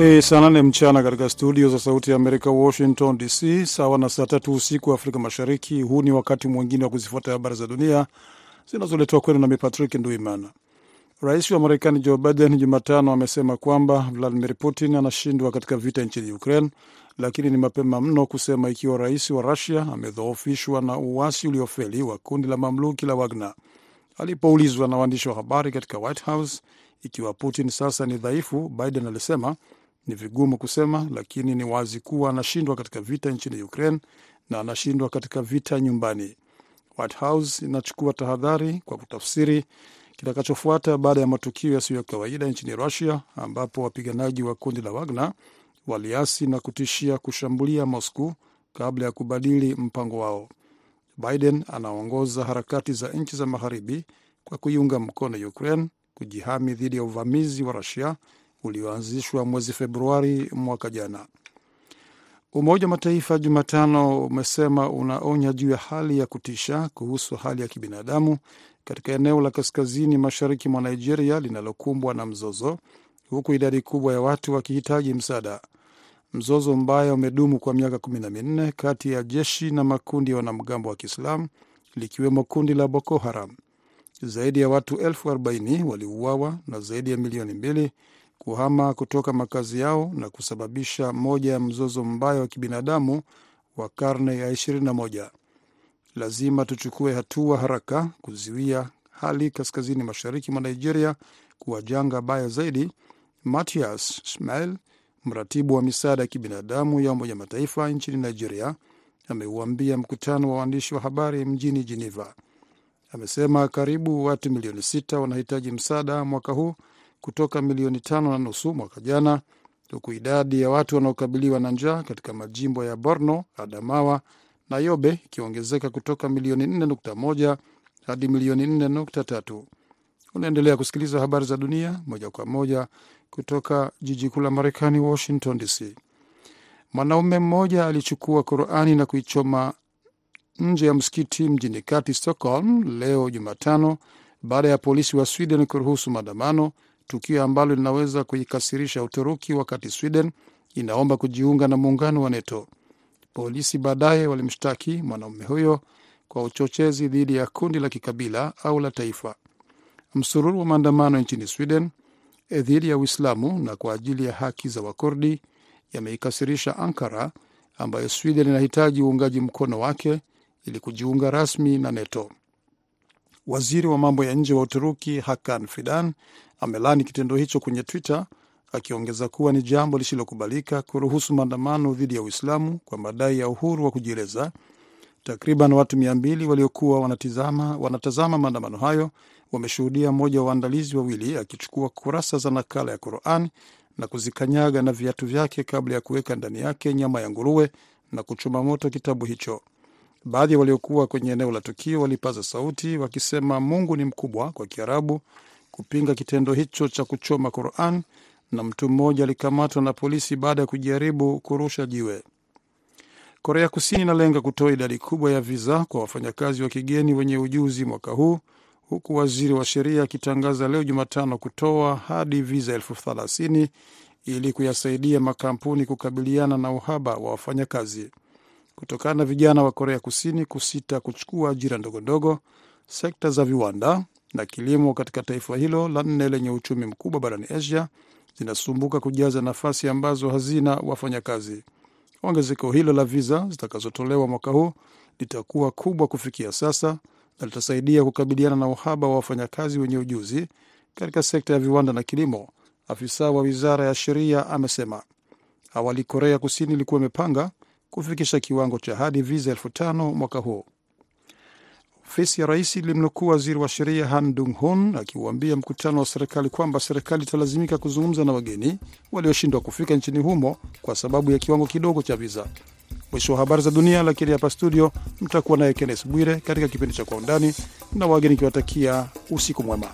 Ni saa nane mchana katika studio za Sauti ya Amerika, Washington DC, sawa na saa tatu usiku wa Afrika Mashariki. Huu ni wakati mwingine wa kuzifuata habari za dunia zinazoletwa kwenu nami Patrick Nduimana. Rais wa Marekani Joe Biden Jumatano amesema kwamba Vladimir Putin anashindwa katika vita nchini Ukraine, lakini ni mapema mno kusema ikiwa rais wa Rusia amedhoofishwa na uwasi uliofeli wa kundi la mamluki la Wagner. Alipoulizwa na waandishi wa habari katika White House ikiwa Putin sasa ni dhaifu, Biden alisema ni vigumu kusema, lakini ni wazi kuwa anashindwa katika vita nchini Ukraine na anashindwa katika vita nyumbani. White House inachukua tahadhari kwa kutafsiri kitakachofuata baada ya matukio yasiyo ya kawaida nchini Russia, ambapo wapiganaji wa kundi la Wagner waliasi na kutishia kushambulia Moscow kabla ya kubadili mpango wao. Biden anaongoza harakati za nchi za magharibi kwa kuiunga mkono Ukraine kujihami dhidi ya uvamizi wa Rusia ulioanzishwa mwezi Februari mwaka jana. Umoja wa Mataifa Jumatano umesema unaonya juu ya hali ya kutisha kuhusu hali ya kibinadamu katika eneo la kaskazini mashariki mwa Nigeria linalokumbwa na mzozo, huku idadi kubwa ya watu wakihitaji msaada. Mzozo mbaya umedumu kwa miaka kumi na minne kati ya jeshi na makundi ya wanamgambo wa Kiislamu likiwemo kundi la Boko Haram. Zaidi ya watu elfu arobaini waliuawa na zaidi ya milioni mbili kuhama kutoka makazi yao na kusababisha moja ya mzozo mbaya wa kibinadamu wa karne ya 21. Lazima tuchukue hatua haraka kuzuia hali kaskazini mashariki mwa Nigeria kuwa janga baya zaidi, Matias Smail, mratibu wa misaada ya kibinadamu ya Umoja Mataifa nchini Nigeria, ameuambia mkutano wa waandishi wa habari mjini Geneva. Amesema karibu watu milioni sita wanahitaji msaada mwaka huu kutoka milioni tano na nusu mwaka jana, huku idadi ya watu wanaokabiliwa na njaa katika majimbo ya Borno, Adamawa na Yobe ikiongezeka kutoka milioni 4.1 hadi milioni 4.3. Unaendelea kusikiliza habari za dunia moja kwa moja kutoka jiji kuu la Marekani, Washington DC. Mwanaume mmoja alichukua Qurani na kuichoma nje ya msikiti mjini kati Stockholm leo Jumatano, baada ya polisi wa Sweden kuruhusu maandamano, tukio ambalo linaweza kuikasirisha Uturuki wakati Sweden inaomba kujiunga na muungano wa NATO. Polisi baadaye walimshtaki mwanaume huyo kwa uchochezi dhidi ya kundi la kikabila au la taifa. Msururu wa maandamano nchini Sweden dhidi ya Uislamu na kwa ajili ya haki za Wakurdi yameikasirisha Ankara, ambayo Sweden inahitaji uungaji mkono wake ili kujiunga rasmi na NATO. Waziri wa mambo ya nje wa Uturuki Hakan Fidan amelani kitendo hicho kwenye Twitter, akiongeza kuwa ni jambo lisilokubalika kuruhusu maandamano dhidi ya Uislamu kwa madai ya uhuru wa kujieleza. Takriban watu mia mbili waliokuwa wanatizama, wanatazama maandamano hayo wameshuhudia mmoja wa waandalizi wawili akichukua kurasa za nakala ya Quran na kuzikanyaga na viatu vyake kabla ya kuweka ndani yake nyama ya nguruwe na kuchoma moto kitabu hicho. Baadhi waliokuwa kwenye eneo la tukio walipaza sauti wakisema Mungu ni mkubwa kwa Kiarabu kupinga kitendo hicho cha kuchoma Quran, na mtu mmoja alikamatwa na polisi baada ya kujaribu kurusha jiwe. Korea Kusini inalenga kutoa idadi kubwa ya viza kwa wafanyakazi wa kigeni wenye ujuzi mwaka huu, huku waziri wa sheria akitangaza leo Jumatano kutoa hadi viza elfu thelathini ili kuyasaidia makampuni kukabiliana na uhaba wa wafanyakazi. Kutokana na vijana wa Korea Kusini kusita kuchukua ajira ndogondogo, sekta za viwanda na kilimo katika taifa hilo la nne lenye uchumi mkubwa barani Asia zinasumbuka kujaza nafasi ambazo hazina wafanyakazi. Ongezeko hilo la viza zitakazotolewa mwaka huu litakuwa kubwa kufikia sasa na litasaidia kukabiliana na uhaba wa wafanyakazi wenye ujuzi katika sekta ya viwanda na kilimo, afisa wa wizara ya sheria amesema. Awali Korea Kusini ilikuwa imepanga kufikisha kiwango cha hadi viza elfu tano mwaka huu. Ofisi ya rais ilimnukuu waziri wa sheria Han Dung-hun akiuambia mkutano wa serikali kwamba serikali italazimika kuzungumza na wageni walioshindwa kufika nchini humo kwa sababu ya kiwango kidogo cha viza. Mwisho wa habari za dunia, lakini hapa studio mtakuwa naye Kennes Bwire katika kipindi cha Kwa Undani na wageni kiwatakia usiku mwema.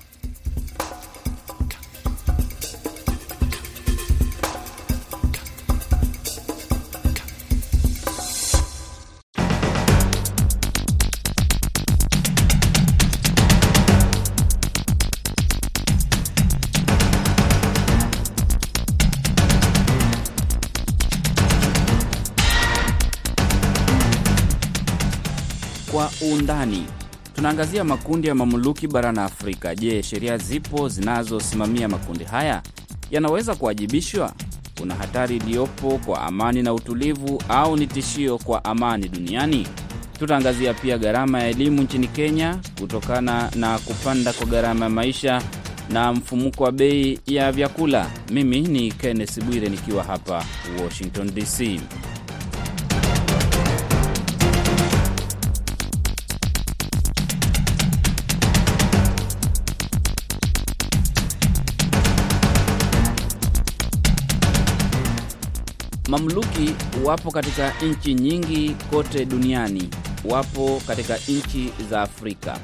Tunaangazia makundi ya mamuluki barani Afrika. Je, sheria zipo zinazosimamia makundi haya? Yanaweza kuwajibishwa? Kuna hatari iliyopo kwa amani na utulivu, au ni tishio kwa amani duniani? Tutaangazia pia gharama ya elimu nchini Kenya kutokana na kupanda kwa gharama ya maisha na mfumuko wa bei ya vyakula. Mimi ni Kenneth Bwire nikiwa hapa Washington DC. Mamluki wapo katika nchi nyingi kote duniani, wapo katika nchi za Afrika.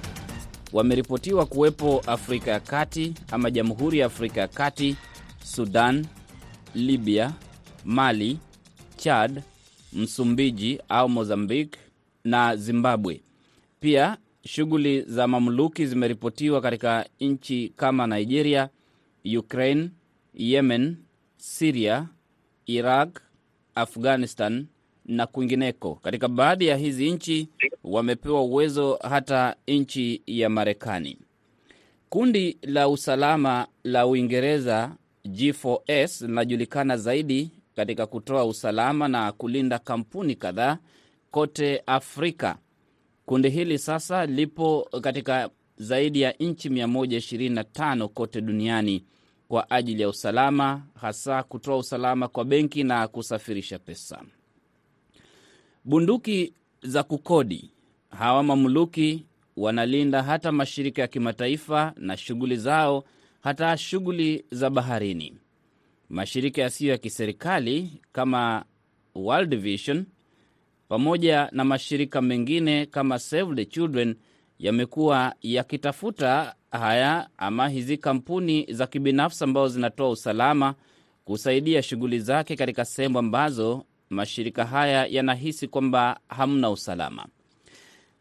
Wameripotiwa kuwepo Afrika ya Kati ama Jamhuri ya Afrika ya Kati, Sudan, Libya, Mali, Chad, Msumbiji au Mozambique na Zimbabwe. Pia shughuli za mamluki zimeripotiwa katika nchi kama Nigeria, Ukraine, Yemen, Siria, Iraq, Afghanistan na kwingineko. Katika baadhi ya hizi nchi wamepewa uwezo hata nchi ya Marekani. Kundi la usalama la Uingereza G4S linajulikana zaidi katika kutoa usalama na kulinda kampuni kadhaa kote Afrika. Kundi hili sasa lipo katika zaidi ya nchi 125 kote duniani kwa ajili ya usalama, hasa kutoa usalama kwa benki na kusafirisha pesa. Bunduki za kukodi, hawa mamluki wanalinda hata mashirika ya kimataifa na shughuli zao, hata shughuli za baharini. Mashirika yasiyo ya kiserikali kama World Vision pamoja na mashirika mengine kama Save the Children yamekuwa yakitafuta haya ama hizi kampuni za kibinafsi ambazo zinatoa usalama kusaidia shughuli zake katika sehemu ambazo mashirika haya yanahisi kwamba hamna usalama.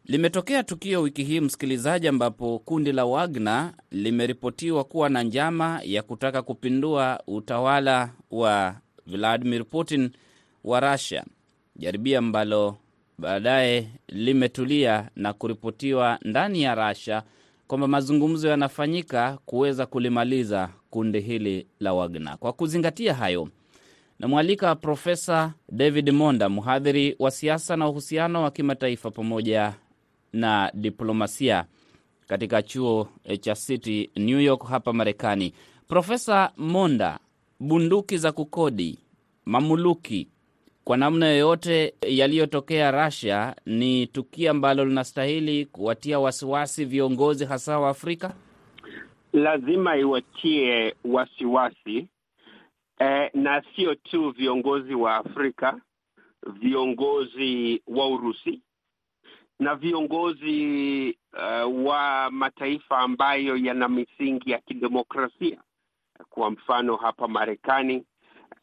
Limetokea tukio wiki hii, msikilizaji, ambapo kundi la Wagner limeripotiwa kuwa na njama ya kutaka kupindua utawala wa Vladimir Putin wa Russia, jaribio ambalo baadaye limetulia na kuripotiwa ndani ya Russia kwamba mazungumzo yanafanyika kuweza kulimaliza kundi hili la Wagner. Kwa kuzingatia hayo, namwalika Profesa David Monda, mhadhiri wa siasa na uhusiano wa kimataifa pamoja na diplomasia katika chuo cha City New York hapa Marekani. Profesa Monda, bunduki za kukodi, mamuluki kwa namna yoyote yaliyotokea Russia ni tukio ambalo linastahili kuwatia wasiwasi viongozi hasa wa Afrika. Lazima iwatie wasiwasi eh, na sio tu viongozi wa Afrika, viongozi wa Urusi na viongozi uh, wa mataifa ambayo yana misingi ya kidemokrasia, kwa mfano hapa Marekani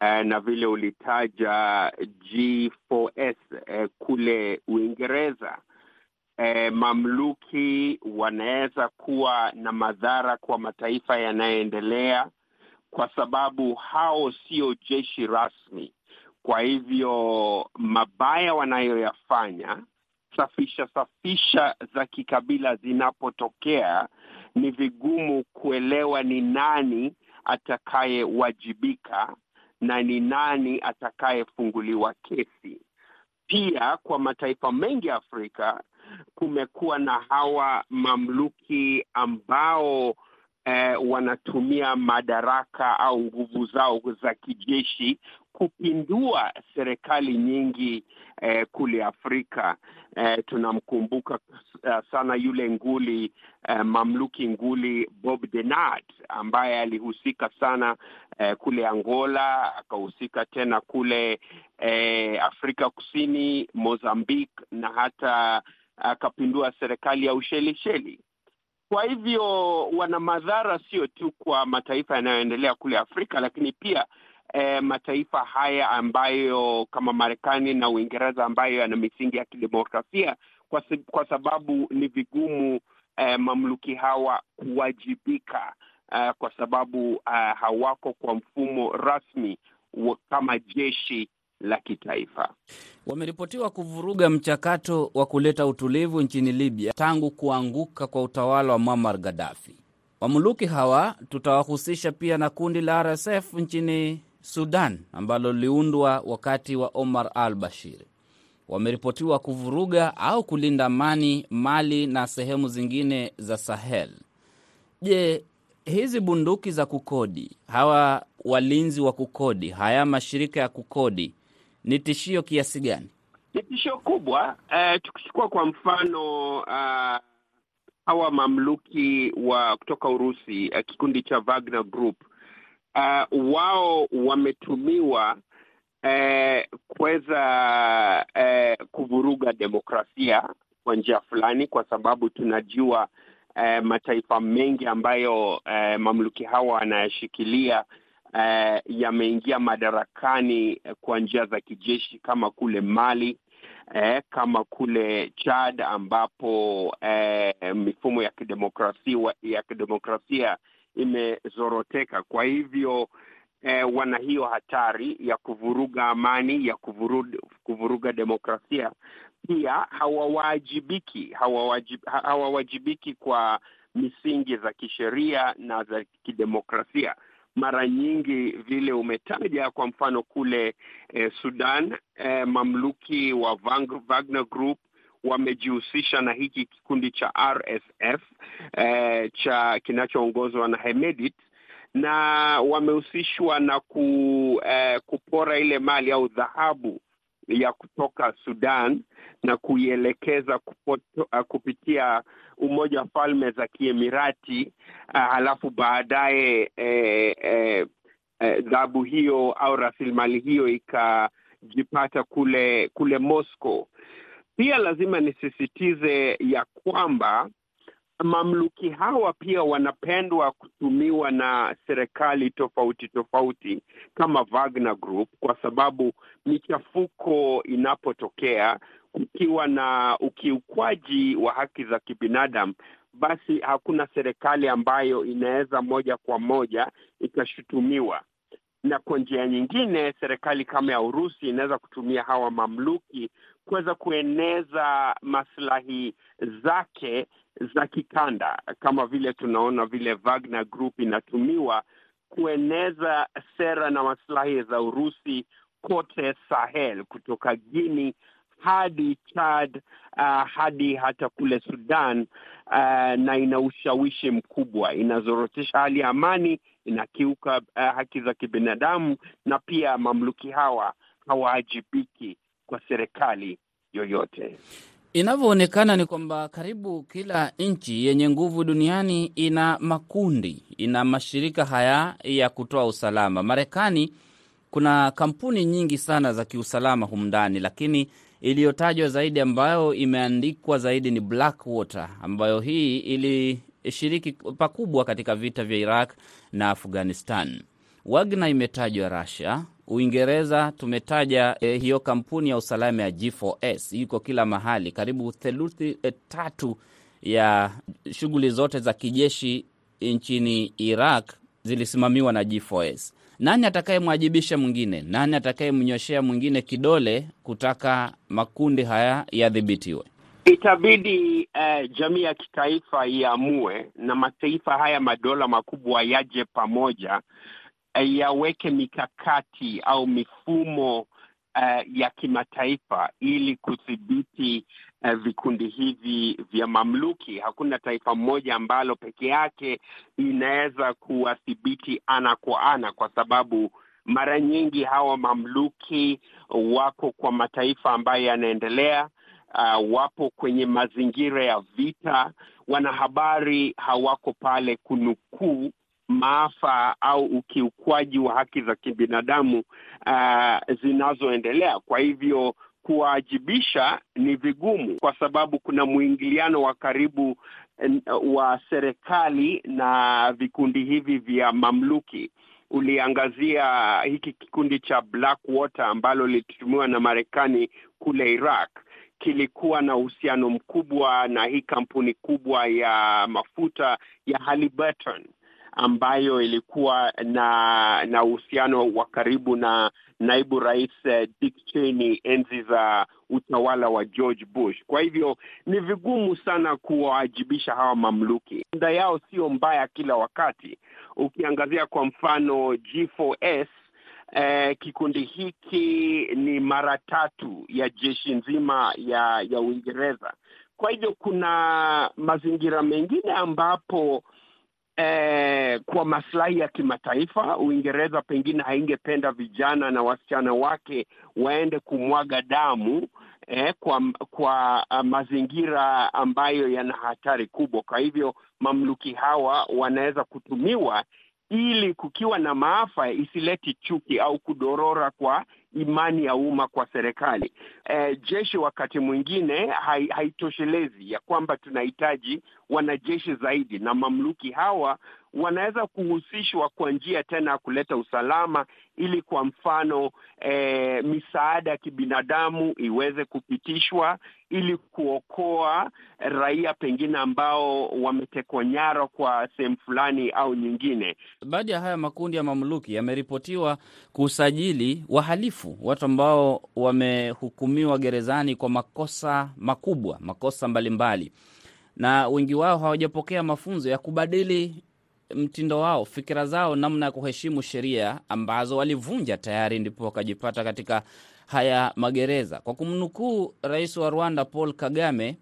Uh, na vile ulitaja G4S eh, kule Uingereza eh, mamluki wanaweza kuwa na madhara kwa mataifa yanayoendelea, kwa sababu hao sio jeshi rasmi. Kwa hivyo mabaya wanayoyafanya, safisha safisha za kikabila zinapotokea, ni vigumu kuelewa ni nani atakayewajibika na ni nani atakayefunguliwa kesi. Pia kwa mataifa mengi ya Afrika kumekuwa na hawa mamluki ambao eh, wanatumia madaraka au nguvu zao za kijeshi kupindua serikali nyingi eh, kule Afrika. Eh, tunamkumbuka uh, sana yule nguli eh, mamluki nguli Bob Denard ambaye alihusika sana eh, kule Angola, akahusika tena kule eh, Afrika Kusini, Mozambique na hata akapindua serikali ya Ushelisheli. Kwa hivyo wana madhara sio tu kwa mataifa yanayoendelea kule Afrika, lakini pia eh, mataifa haya ambayo kama Marekani na Uingereza ambayo yana misingi ya kidemokrasia, kwa, kwa sababu ni vigumu eh, mamluki hawa kuwajibika eh, kwa sababu eh, hawako kwa mfumo rasmi kama jeshi la kitaifa. Wameripotiwa kuvuruga mchakato wa kuleta utulivu nchini Libya tangu kuanguka kwa utawala wa Muammar Gaddafi. Mamluki hawa tutawahusisha pia na kundi la RSF nchini Sudan ambalo liliundwa wakati wa Omar al Bashir. Wameripotiwa kuvuruga au kulinda amani Mali na sehemu zingine za Sahel. Je, hizi bunduki za kukodi, hawa walinzi wa kukodi, haya mashirika ya kukodi ni tishio kiasi gani? Ni tishio kubwa. Eh, tukichukua kwa mfano uh, hawa mamluki wa kutoka Urusi, uh, kikundi cha Wagner Group uh, wao wametumiwa eh, kuweza eh, kuvuruga demokrasia kwa njia fulani, kwa sababu tunajua eh, mataifa mengi ambayo eh, mamluki hawa wanayashikilia eh, yameingia madarakani kwa njia za kijeshi kama kule Mali eh, kama kule Chad ambapo eh, mifumo ya kidemokrasia ya kidemokrasia imezoroteka. Kwa hivyo eh, wana hiyo hatari ya kuvuruga amani, ya kuvuruga, kuvuruga demokrasia. Pia hawawajibiki hawawajib, hawawajibiki kwa misingi za kisheria na za kidemokrasia mara nyingi vile umetaja kwa mfano kule eh, Sudan eh, mamluki wa Wagner Group wamejihusisha na hiki kikundi cha RSF eh, cha kinachoongozwa na Hemedit na wamehusishwa na ku, eh, kupora ile mali au dhahabu ya kutoka Sudan na kuielekeza uh, kupitia Umoja wa Falme za Kiemirati uh, halafu baadaye eh, eh, eh, dhahabu hiyo au rasilimali hiyo ikajipata kule kule Moscow. Pia lazima nisisitize ya kwamba mamluki hawa pia wanapendwa kutumiwa na serikali tofauti tofauti kama Wagner Group, kwa sababu michafuko inapotokea, kukiwa na ukiukwaji wa haki za kibinadamu, basi hakuna serikali ambayo inaweza moja kwa moja ikashutumiwa na kwa njia nyingine, serikali kama ya Urusi inaweza kutumia hawa mamluki kuweza kueneza maslahi zake za kikanda, kama vile tunaona vile Wagner Group inatumiwa kueneza sera na maslahi za Urusi kote Sahel, kutoka Guinea hadi Chad, uh, hadi hata kule Sudan uh, na ina ushawishi mkubwa, inazorotesha hali ya amani, inakiuka uh, haki za kibinadamu, na pia mamluki hawa hawaajibiki kwa serikali yoyote. Inavyoonekana ni kwamba karibu kila nchi yenye nguvu duniani ina makundi, ina mashirika haya ya kutoa usalama. Marekani kuna kampuni nyingi sana za kiusalama humu ndani, lakini iliyotajwa zaidi ambayo imeandikwa zaidi ni Blackwater, ambayo hii ilishiriki pakubwa katika vita vya Iraq na Afghanistan. Wagner imetajwa Russia, Uingereza tumetaja eh, hiyo kampuni ya usalama ya G4S iko kila mahali. Karibu theluthi eh, tatu ya shughuli zote za kijeshi nchini Iraq zilisimamiwa na G4S. Nani atakayemwajibisha mwingine? Nani atakayemnyoshea mwingine kidole kutaka makundi haya yadhibitiwe? Itabidi eh, jamii ya kitaifa iamue na mataifa haya madola makubwa yaje pamoja yaweke mikakati au mifumo eh, ya kimataifa ili kudhibiti uh, vikundi hivi vya mamluki. Hakuna taifa moja ambalo peke yake inaweza kuwadhibiti ana kwa ana, kwa sababu mara nyingi hawa mamluki wako kwa mataifa ambayo yanaendelea. Uh, wapo kwenye mazingira ya vita. Wanahabari hawako pale kunukuu maafa au ukiukwaji wa haki za kibinadamu uh, zinazoendelea. Kwa hivyo kuwaajibisha ni vigumu, kwa sababu kuna mwingiliano wa karibu uh, wa serikali na vikundi hivi vya mamluki. Uliangazia hiki kikundi cha Blackwater ambalo lilitumiwa na Marekani kule Iraq kilikuwa na uhusiano mkubwa na hii kampuni kubwa ya mafuta ya Halliburton ambayo ilikuwa na na uhusiano wa karibu na naibu rais uh, Dick Cheney enzi za utawala wa George Bush. Kwa hivyo ni vigumu sana kuwawajibisha hawa mamluki. Nda yao sio mbaya kila wakati. Ukiangazia kwa mfano G4S Eh, kikundi hiki ni mara tatu ya jeshi nzima ya ya Uingereza. Kwa hivyo kuna mazingira mengine ambapo eh, kwa maslahi ya kimataifa Uingereza pengine haingependa vijana na wasichana wake waende kumwaga damu eh, kwa kwa uh, mazingira ambayo yana hatari kubwa. Kwa hivyo mamluki hawa wanaweza kutumiwa ili kukiwa na maafa isileti chuki au kudorora kwa imani ya umma kwa serikali. E, jeshi wakati mwingine hai, haitoshelezi ya kwamba tunahitaji wanajeshi zaidi, na mamluki hawa wanaweza kuhusishwa kwa njia tena ya kuleta usalama, ili kwa mfano e, misaada ya kibinadamu iweze kupitishwa ili kuokoa raia pengine ambao wametekwa nyara kwa sehemu fulani au nyingine. Baadhi ya haya makundi ya mamluki yameripotiwa kusajili wahalifu, watu ambao wamehukumiwa gerezani kwa makosa makubwa, makosa mbalimbali, na wengi wao hawajapokea mafunzo ya kubadili mtindo wao, fikira zao, namna ya kuheshimu sheria ambazo walivunja tayari, ndipo wakajipata katika haya magereza. Kwa kumnukuu rais wa Rwanda Paul Kagame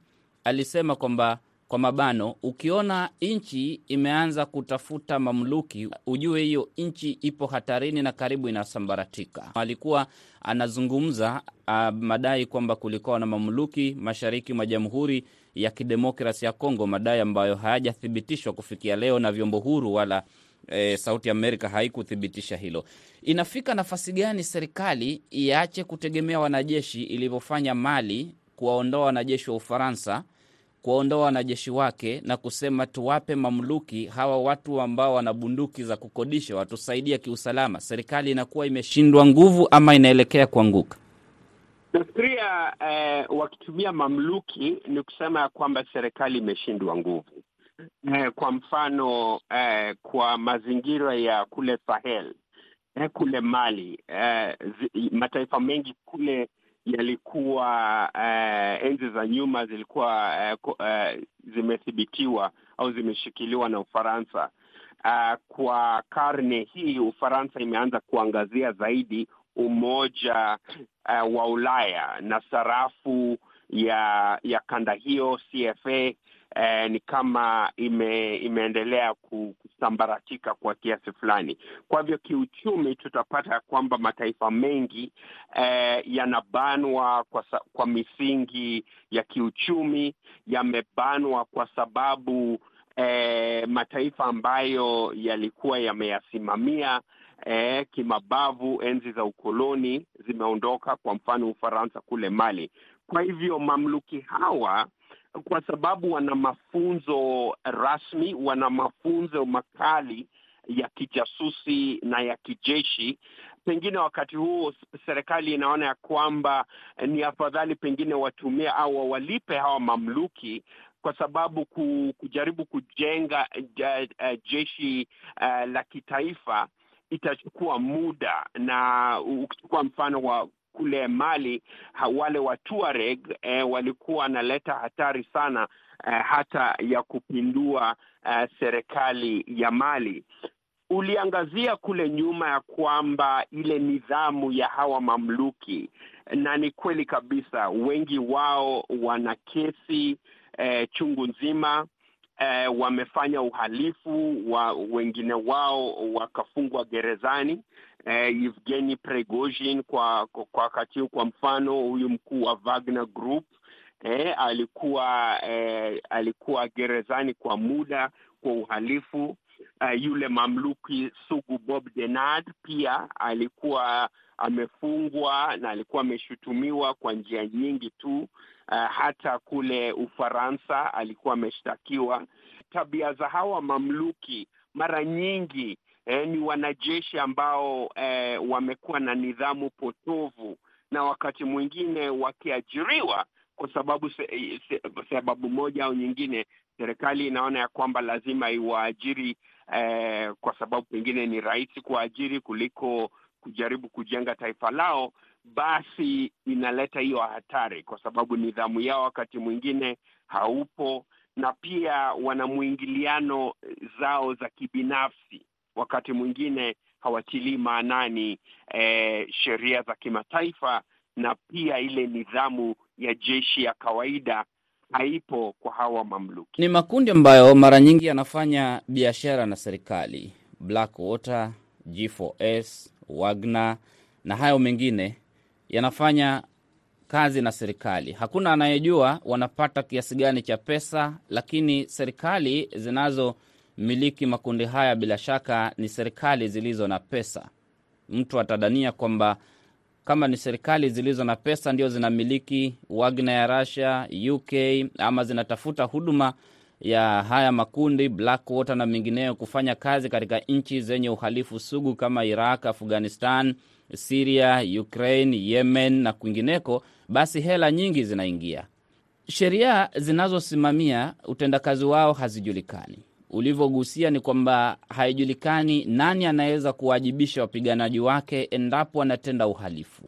alisema kwamba kwa mabano, ukiona nchi imeanza kutafuta mamluki, ujue hiyo nchi ipo hatarini na karibu inasambaratika. Alikuwa anazungumza uh, madai kwamba kulikuwa na mamluki mashariki mwa Jamhuri ya Kidemokrasi ya Kongo, madai ambayo hayajathibitishwa kufikia leo na vyombo huru wala E, Sauti Amerika haikuthibitisha hilo. Inafika nafasi gani serikali iache kutegemea wanajeshi ilivyofanya Mali, kuwaondoa wanajeshi wa Ufaransa, kuwaondoa wanajeshi wake na kusema tuwape mamluki hawa watu ambao wana bunduki za kukodisha watusaidia kiusalama? Serikali inakuwa imeshindwa nguvu ama inaelekea kuanguka? Nafikiria eh, wakitumia mamluki ni kusema ya kwamba serikali imeshindwa nguvu. Eh, kwa mfano eh, kwa mazingira ya kule Sahel eh, kule Mali eh, zi, mataifa mengi kule yalikuwa uh, enzi za nyuma zilikuwa uh, uh, zimethibitiwa au zimeshikiliwa na Ufaransa. Uh, kwa karne hii Ufaransa imeanza kuangazia zaidi umoja uh, wa Ulaya na sarafu ya ya kanda hiyo CFA eh, ni kama ime, imeendelea kusambaratika kwa kiasi fulani. Kwa hivyo kiuchumi, tutapata kwamba mataifa mengi eh, yanabanwa kwa, kwa misingi ya kiuchumi, yamebanwa kwa sababu eh, mataifa ambayo yalikuwa yameyasimamia eh, kimabavu enzi za ukoloni zimeondoka, kwa mfano Ufaransa kule Mali. Kwa hivyo mamluki hawa kwa sababu wana mafunzo rasmi, wana mafunzo makali ya kijasusi na ya kijeshi, pengine wakati huo serikali inaona ya kwamba ni afadhali pengine watumie au wawalipe hawa mamluki kwa sababu kujaribu kujenga jeshi uh, la kitaifa itachukua muda, na ukichukua mfano wa kule Mali wale wa eh, walikuwa wanaleta hatari sana eh, hata ya kupindua eh, serikali ya Mali. Uliangazia kule nyuma ya kwamba ile nidhamu ya hawa mamluki, na ni kweli kabisa, wengi wao wana kesi eh, chungu nzima eh, wamefanya uhalifu wa wengine wao wakafungwa gerezani. Eh, Evgeny Prigozhin kwa kwa wakati huu, kwa mfano huyu mkuu wa Wagner Group eh, alikuwa eh, alikuwa gerezani kwa muda kwa uhalifu. Uh, yule mamluki sugu Bob Denard pia alikuwa amefungwa na alikuwa ameshutumiwa kwa njia nyingi tu. Uh, hata kule Ufaransa alikuwa ameshtakiwa. Tabia za hawa mamluki mara nyingi eh, ni wanajeshi ambao eh, wamekuwa na nidhamu potovu na wakati mwingine wakiajiriwa kwa sababu se, se, sababu moja au nyingine, serikali inaona ya kwamba lazima iwaajiri eh, kwa sababu pengine ni rahisi kuajiri kuliko kujaribu kujenga taifa lao, basi inaleta hiyo hatari, kwa sababu nidhamu yao wakati mwingine haupo, na pia wana mwingiliano zao za kibinafsi, wakati mwingine hawatilii maanani eh, sheria za kimataifa, na pia ile nidhamu ya jeshi ya kawaida haipo kwa hawa mamluki. Ni makundi ambayo mara nyingi yanafanya biashara na serikali, Blackwater, G4S, Wagner na hayo mengine yanafanya kazi na serikali. Hakuna anayejua wanapata kiasi gani cha pesa, lakini serikali zinazomiliki makundi haya bila shaka ni serikali zilizo na pesa. Mtu atadania kwamba kama ni serikali zilizo na pesa ndio zinamiliki Wagner ya Russia, UK ama zinatafuta huduma ya haya makundi Blackwater na mengineyo kufanya kazi katika nchi zenye uhalifu sugu kama Iraq, Afghanistan, Siria, Ukraine, Yemen na kwingineko, basi hela nyingi zinaingia. Sheria zinazosimamia utendakazi wao hazijulikani. Ulivyogusia ni kwamba haijulikani nani anaweza kuwajibisha wapiganaji wake endapo wanatenda uhalifu.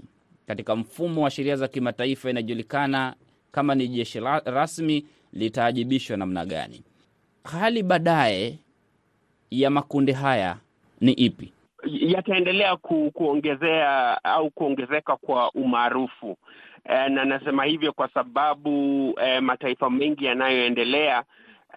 Katika mfumo wa sheria za kimataifa inajulikana kama ni jeshi rasmi litaajibishwa namna gani. Hali baadaye ya makundi haya ni ipi? Yataendelea ku, kuongezea au kuongezeka kwa umaarufu e, na nasema hivyo kwa sababu e, mataifa mengi yanayoendelea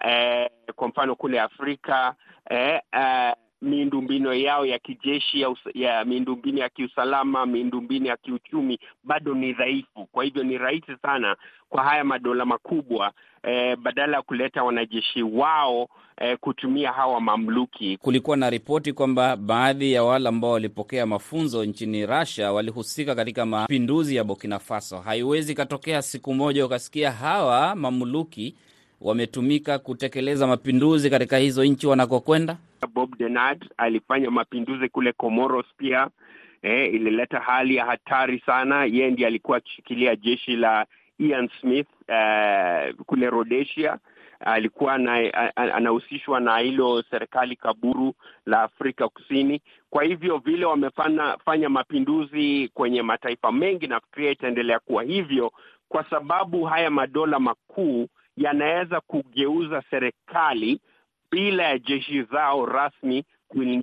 e, kwa mfano kule Afrika eh, eh, miundombinu yao ya kijeshi ya, ya miundombinu ya kiusalama, miundombinu ya kiuchumi bado ni dhaifu. Kwa hivyo ni rahisi sana kwa haya madola makubwa eh, badala ya kuleta wanajeshi wao eh, kutumia hawa mamluki. Kulikuwa na ripoti kwamba baadhi ya wale ambao walipokea mafunzo nchini Russia walihusika katika mapinduzi ya Burkina Faso. Haiwezi ikatokea siku moja ukasikia hawa mamluki wametumika kutekeleza mapinduzi katika hizo nchi wanakokwenda. Bob Denard alifanya mapinduzi kule Comoros pia eh, ilileta hali ya hatari sana. Yeye ndiye alikuwa akishikilia jeshi la Ian Smith eh, kule Rhodesia. Alikuwa anahusishwa na hilo serikali kaburu la Afrika Kusini. Kwa hivyo vile wamefanya fanya mapinduzi kwenye mataifa mengi, nafikiria itaendelea kuwa hivyo, kwa sababu haya madola makuu yanaweza kugeuza serikali bila ya jeshi zao rasmi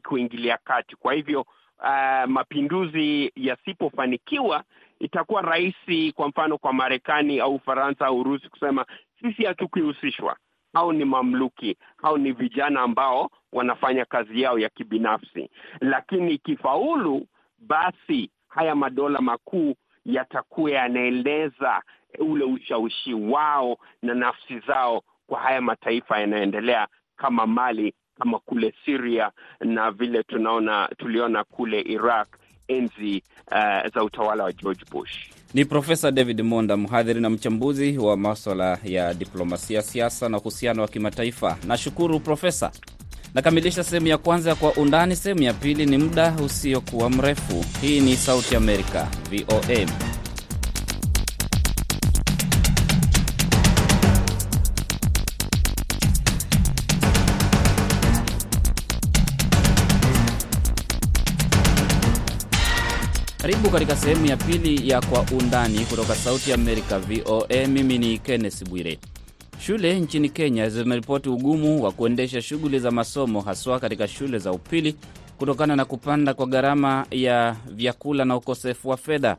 kuingilia kati. Kwa hivyo uh, mapinduzi yasipofanikiwa, itakuwa rahisi, kwa mfano, kwa Marekani au Ufaransa au Urusi kusema sisi hatukihusishwa, au ni mamluki au ni vijana ambao wanafanya kazi yao ya kibinafsi. Lakini ikifaulu, basi haya madola makuu yatakuwa yanaeleza ule ushawishi wao na nafsi zao kwa haya mataifa yanayoendelea kama Mali, kama kule Syria na vile tunaona tuliona kule Iraq enzi uh, za utawala wa George Bush. Ni Profesa David Monda, mhadhiri na mchambuzi wa maswala ya diplomasia, siasa na uhusiano wa kimataifa. Nashukuru Profesa. Nakamilisha sehemu ya kwanza ya Kwa Undani. Sehemu ya pili ni muda usiokuwa mrefu. Hii ni Sauti Amerika, VOA. Karibu katika sehemu ya pili ya Kwa Undani kutoka Sauti Amerika, VOA. Mimi ni Kenneth Bwire. Shule nchini Kenya zimeripoti ugumu wa kuendesha shughuli za masomo, haswa katika shule za upili kutokana na kupanda kwa gharama ya vyakula na ukosefu wa fedha.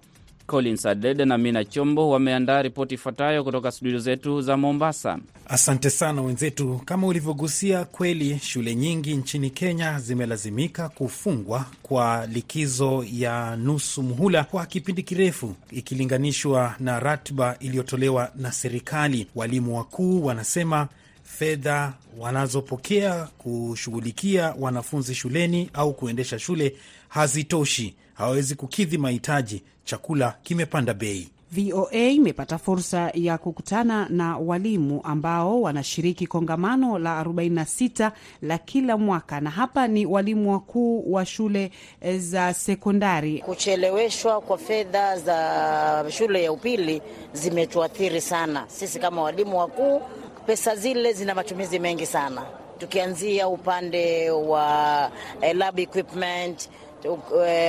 Collins Adede na Mina Chombo wameandaa ripoti ifuatayo kutoka studio zetu za Mombasa. Asante sana wenzetu. Kama ulivyogusia, kweli shule nyingi nchini Kenya zimelazimika kufungwa kwa likizo ya nusu muhula kwa kipindi kirefu ikilinganishwa na ratiba iliyotolewa na serikali. Walimu wakuu wanasema fedha wanazopokea kushughulikia wanafunzi shuleni au kuendesha shule hazitoshi, hawawezi kukidhi mahitaji. Chakula kimepanda bei. VOA imepata fursa ya kukutana na walimu ambao wanashiriki kongamano la 46 la kila mwaka, na hapa ni walimu wakuu wa shule za sekondari. Kucheleweshwa kwa fedha za shule ya upili zimetuathiri sana sisi kama walimu wakuu. Pesa zile zina matumizi mengi sana tukianzia upande wa eh, lab equipment eh,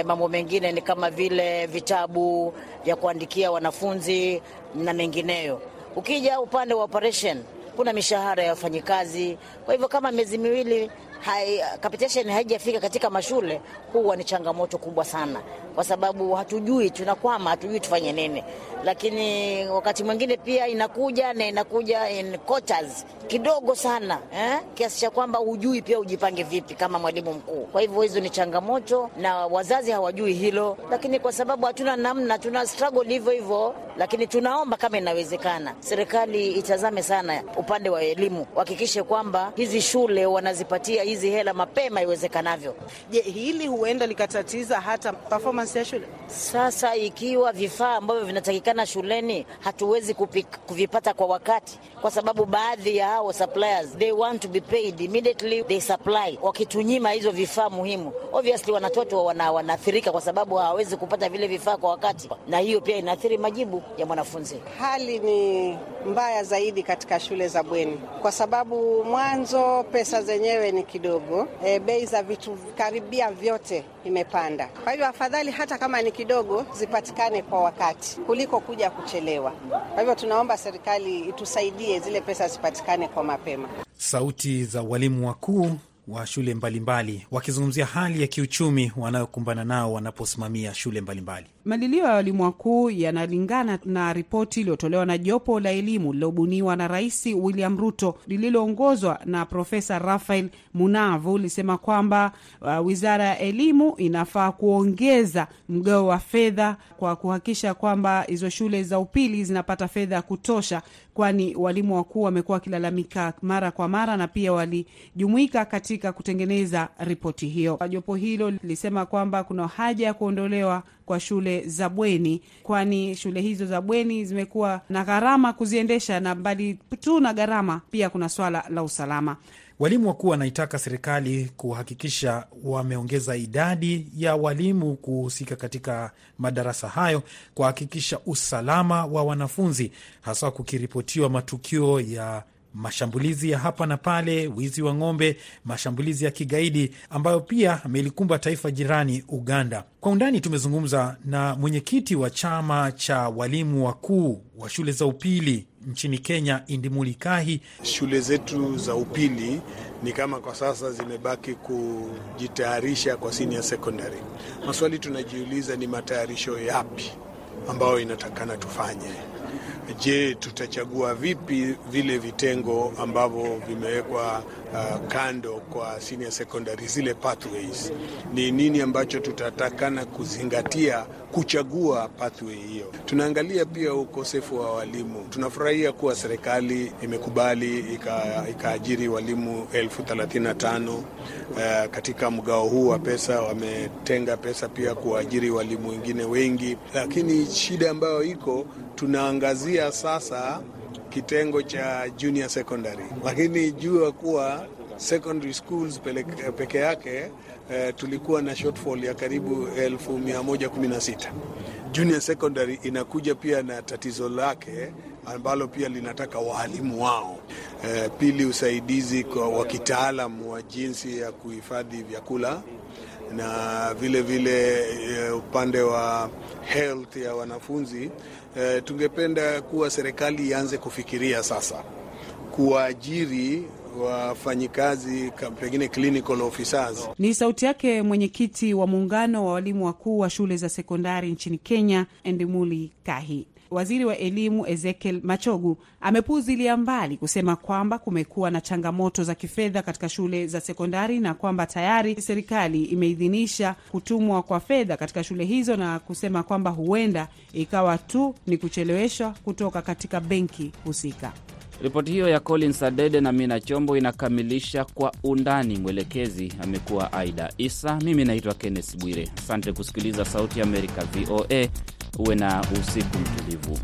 mambo mengine ni kama vile vitabu vya kuandikia wanafunzi na mengineyo. Ukija upande wa operation kuna mishahara ya wafanyikazi. Kwa hivyo kama miezi miwili hai, capitation haijafika katika mashule, huwa ni changamoto kubwa sana, kwa sababu hatujui, tunakwama, hatujui tufanye nini. Lakini wakati mwingine pia inakuja na inakuja in quotas kidogo sana eh? kiasi cha kwamba hujui pia ujipange vipi kama mwalimu mkuu. Kwa hivyo hizo ni changamoto, na wazazi hawajui hilo, lakini kwa sababu hatuna namna, tuna struggle hivyo hivyo, lakini tunaomba kama inawezekana, serikali itazame sana upande wa elimu, wahakikishe kwamba hizi shule wanazipatia hizi hela mapema iwezekanavyo. Je, hili huenda likatatiza hata performance ya shule? Sasa ikiwa vifaa ambavyo vinatakikana shuleni hatuwezi kupik, kuvipata kwa wakati, kwa sababu baadhi ya hao suppliers they want to be paid immediately they supply. Wakitunyima hizo vifaa muhimu, obviously wanatoto wana, wanaathirika kwa sababu hawawezi kupata vile vifaa kwa wakati, na hiyo pia inaathiri majibu ya mwanafunzi. Hali ni mbaya zaidi katika shule za bweni, kwa sababu mwanzo pesa zenyewe ni kidogo, e, bei za vitu karibia vyote imepanda. Kwa hivyo afadhali hata kama ni kidogo zipatikane kwa wakati kuliko kuja kuchelewa. Kwa hivyo tunaomba serikali itusaidie zile pesa zipatikane kwa mapema. Sauti za walimu wakuu wa shule mbalimbali wakizungumzia hali ya kiuchumi wanayokumbana nao wanaposimamia shule mbalimbali. Malilio ya walimu wakuu yanalingana na ripoti iliyotolewa na jopo la elimu lililobuniwa na Rais William Ruto lililoongozwa na Profesa Rafael Munavu lisema kwamba uh, wizara ya elimu inafaa kuongeza mgao wa fedha kwa kuhakikisha kwamba hizo shule za upili zinapata fedha ya kutosha, kwani walimu wakuu wamekuwa wakilalamika mara kwa mara na pia walijumuika katika kutengeneza ripoti hiyo. Jopo hilo lilisema kwamba kuna haja ya kuondolewa kwa shule za bweni, kwani shule hizo za bweni zimekuwa na gharama kuziendesha, na mbali tu na gharama, pia kuna swala la usalama. Walimu wakuu wanaitaka serikali kuhakikisha wameongeza idadi ya walimu kuhusika katika madarasa hayo, kuhakikisha usalama wa wanafunzi, hasa kukiripotiwa matukio ya mashambulizi ya hapa na pale, wizi wa ng'ombe, mashambulizi ya kigaidi ambayo pia amelikumba taifa jirani Uganda. Kwa undani tumezungumza na mwenyekiti wa chama cha walimu wakuu wa shule za upili nchini Kenya, Indimuli Kahi. Shule zetu za upili ni kama kwa sasa zimebaki kujitayarisha kwa senior secondary. Maswali tunajiuliza ni matayarisho yapi ambayo inatakana tufanye? Je, tutachagua vipi vile vitengo ambavyo vimewekwa uh, kando kwa senior secondary, zile pathways? Ni nini ambacho tutatakana kuzingatia kuchagua pathway hiyo? Tunaangalia pia ukosefu wa walimu. Tunafurahia kuwa serikali imekubali ikaajiri ika walimu elfu thelathini na tano uh, katika mgao huu wa pesa. Wametenga pesa pia kuajiri walimu wengine wengi, lakini shida ambayo iko tunaangazia sasa kitengo cha junior secondary, lakini jua kuwa secondary schools peke, yake eh, tulikuwa na shortfall ya karibu elfu mia moja kumi na sita. Junior secondary inakuja pia na tatizo lake ambalo pia linataka waalimu wao. Eh, pili, usaidizi wa kitaalam wa jinsi ya kuhifadhi vyakula na vile vile uh, upande wa health ya wanafunzi uh, tungependa kuwa serikali ianze kufikiria sasa kuwaajiri wafanyikazi pengine clinical officers. Ni sauti yake mwenyekiti wa muungano wa walimu wakuu wa shule za sekondari nchini Kenya, Endimuli Kahi. Waziri wa elimu Ezekiel Machogu amepuzilia mbali kusema kwamba kumekuwa na changamoto za kifedha katika shule za sekondari na kwamba tayari serikali imeidhinisha kutumwa kwa fedha katika shule hizo na kusema kwamba huenda ikawa tu ni kucheleweshwa kutoka katika benki husika. Ripoti hiyo ya Collins Adede na Mina Chombo inakamilisha kwa undani. Mwelekezi amekuwa Aida Isa, mimi naitwa Kenneth Bwire. Asante kusikiliza Sauti ya Amerika, VOA. Uwe na usiku mtulivu.